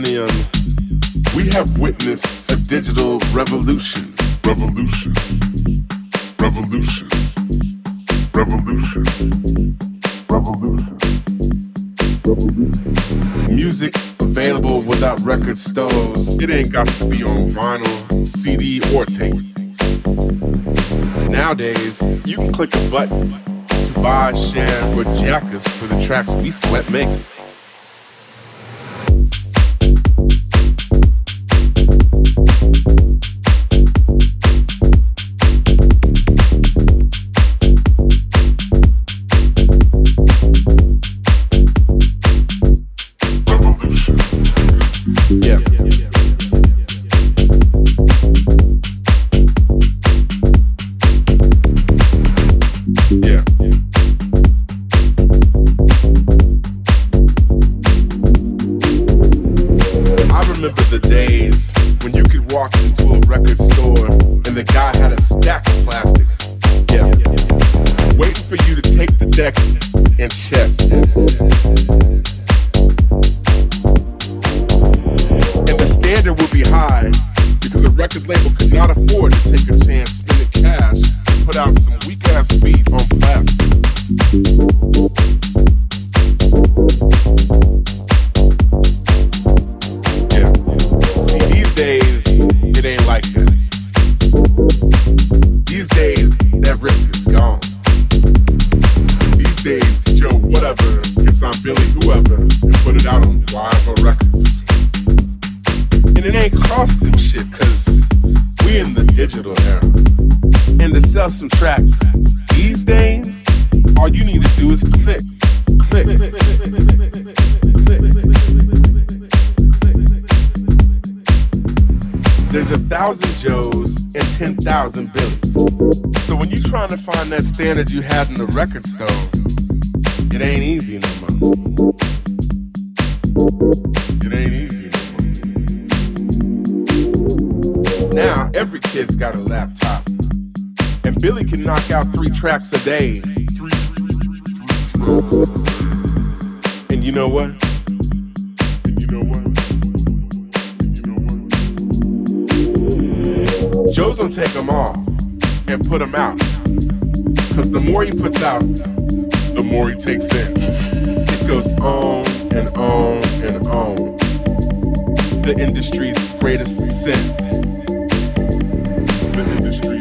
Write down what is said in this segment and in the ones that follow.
millennium, we have witnessed a digital revolution. Revolution. Revolution. Revolution. Revolution. Music available without record stores. It ain't got to be on vinyl, CD, or tape. Nowadays, you can click a button to buy, share, or jack us for the tracks we sweat making. Beats thousand. So when you trying to find that standard you had in the record store, it ain't easy no more. It ain't easy no more. Now every kid's got a laptop, and Billy can knock out three tracks a day. And you know what? Gonna take them all and put them out. Cause the more he puts out, the more he takes in. It goes on and on and on. The industry's greatest sin. The industry's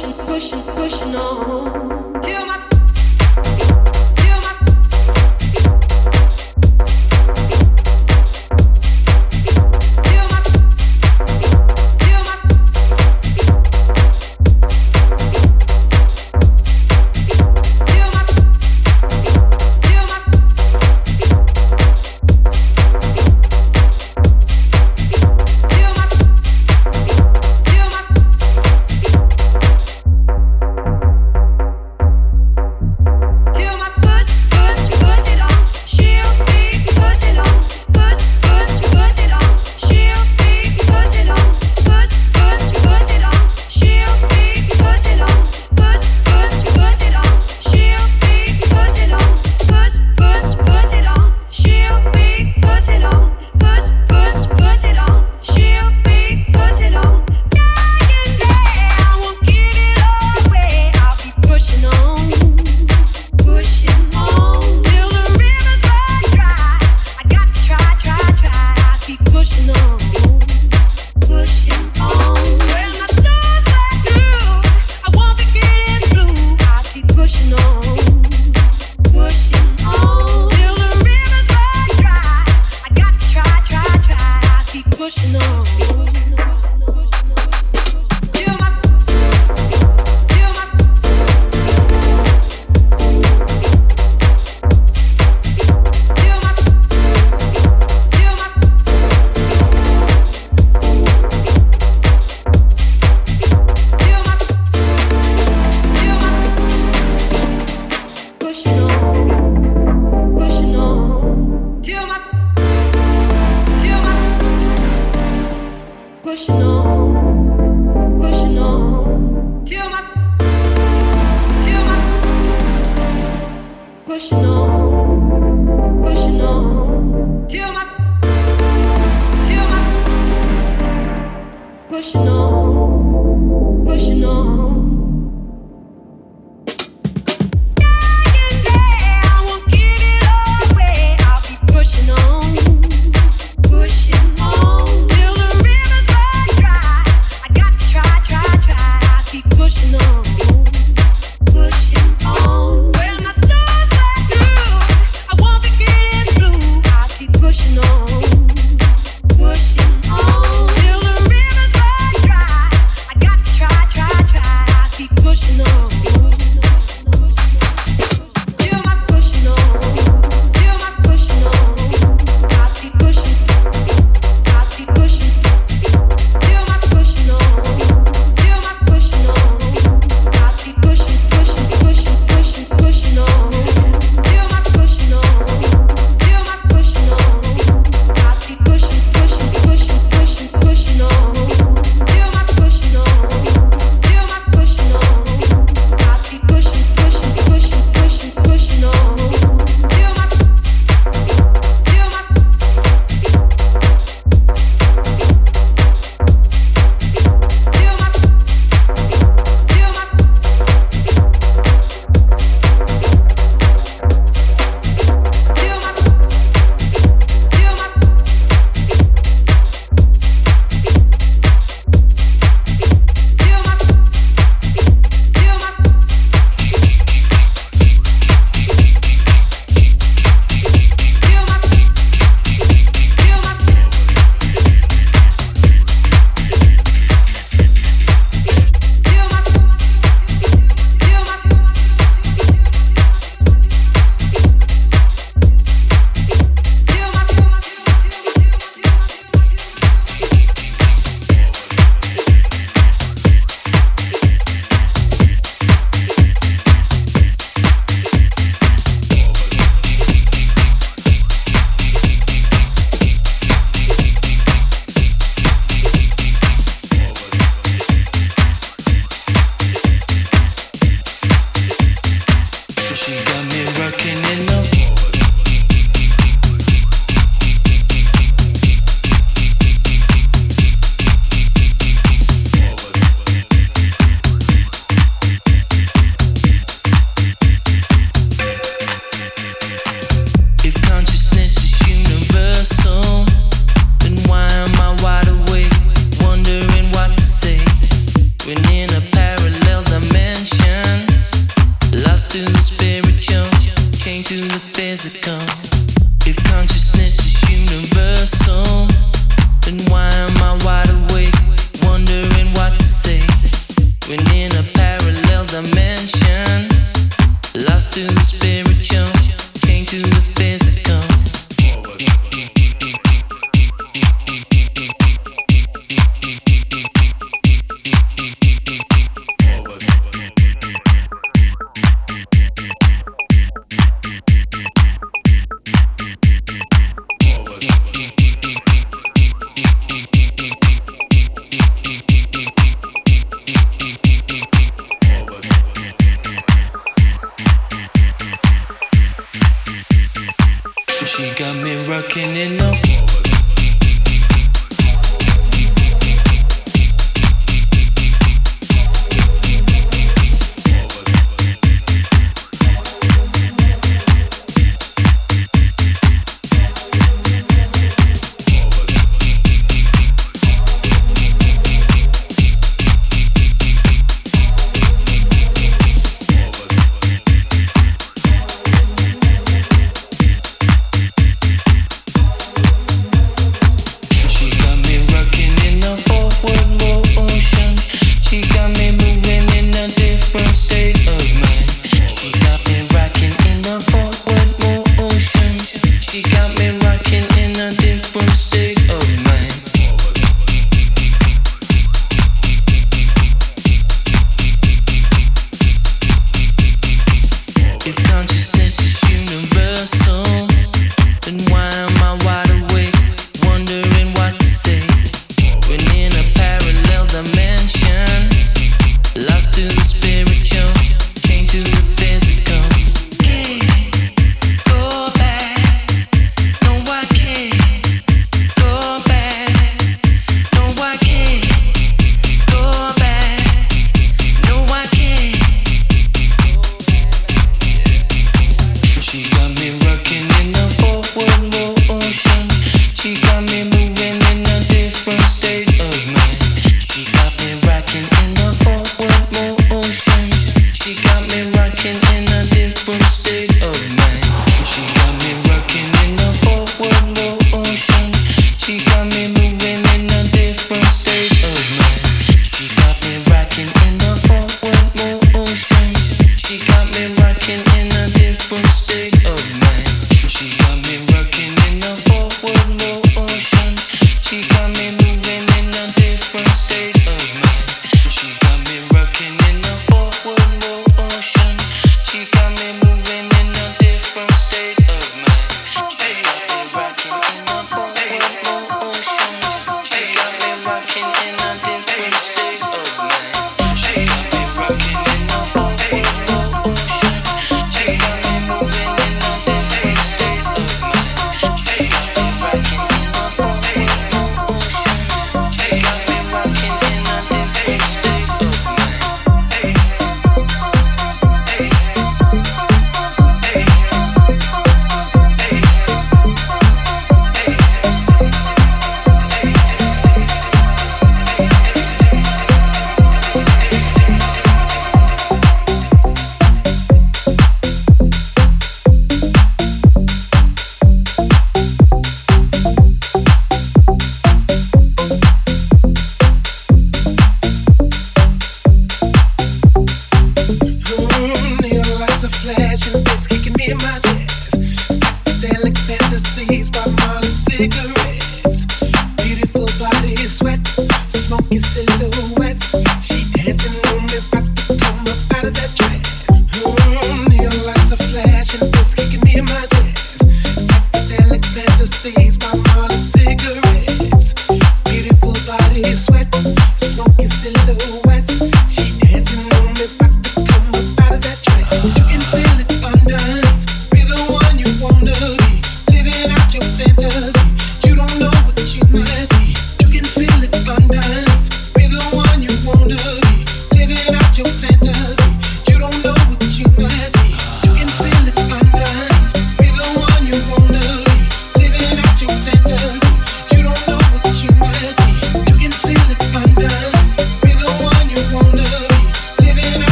Pushing on till the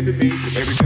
Every shoe Look like you're working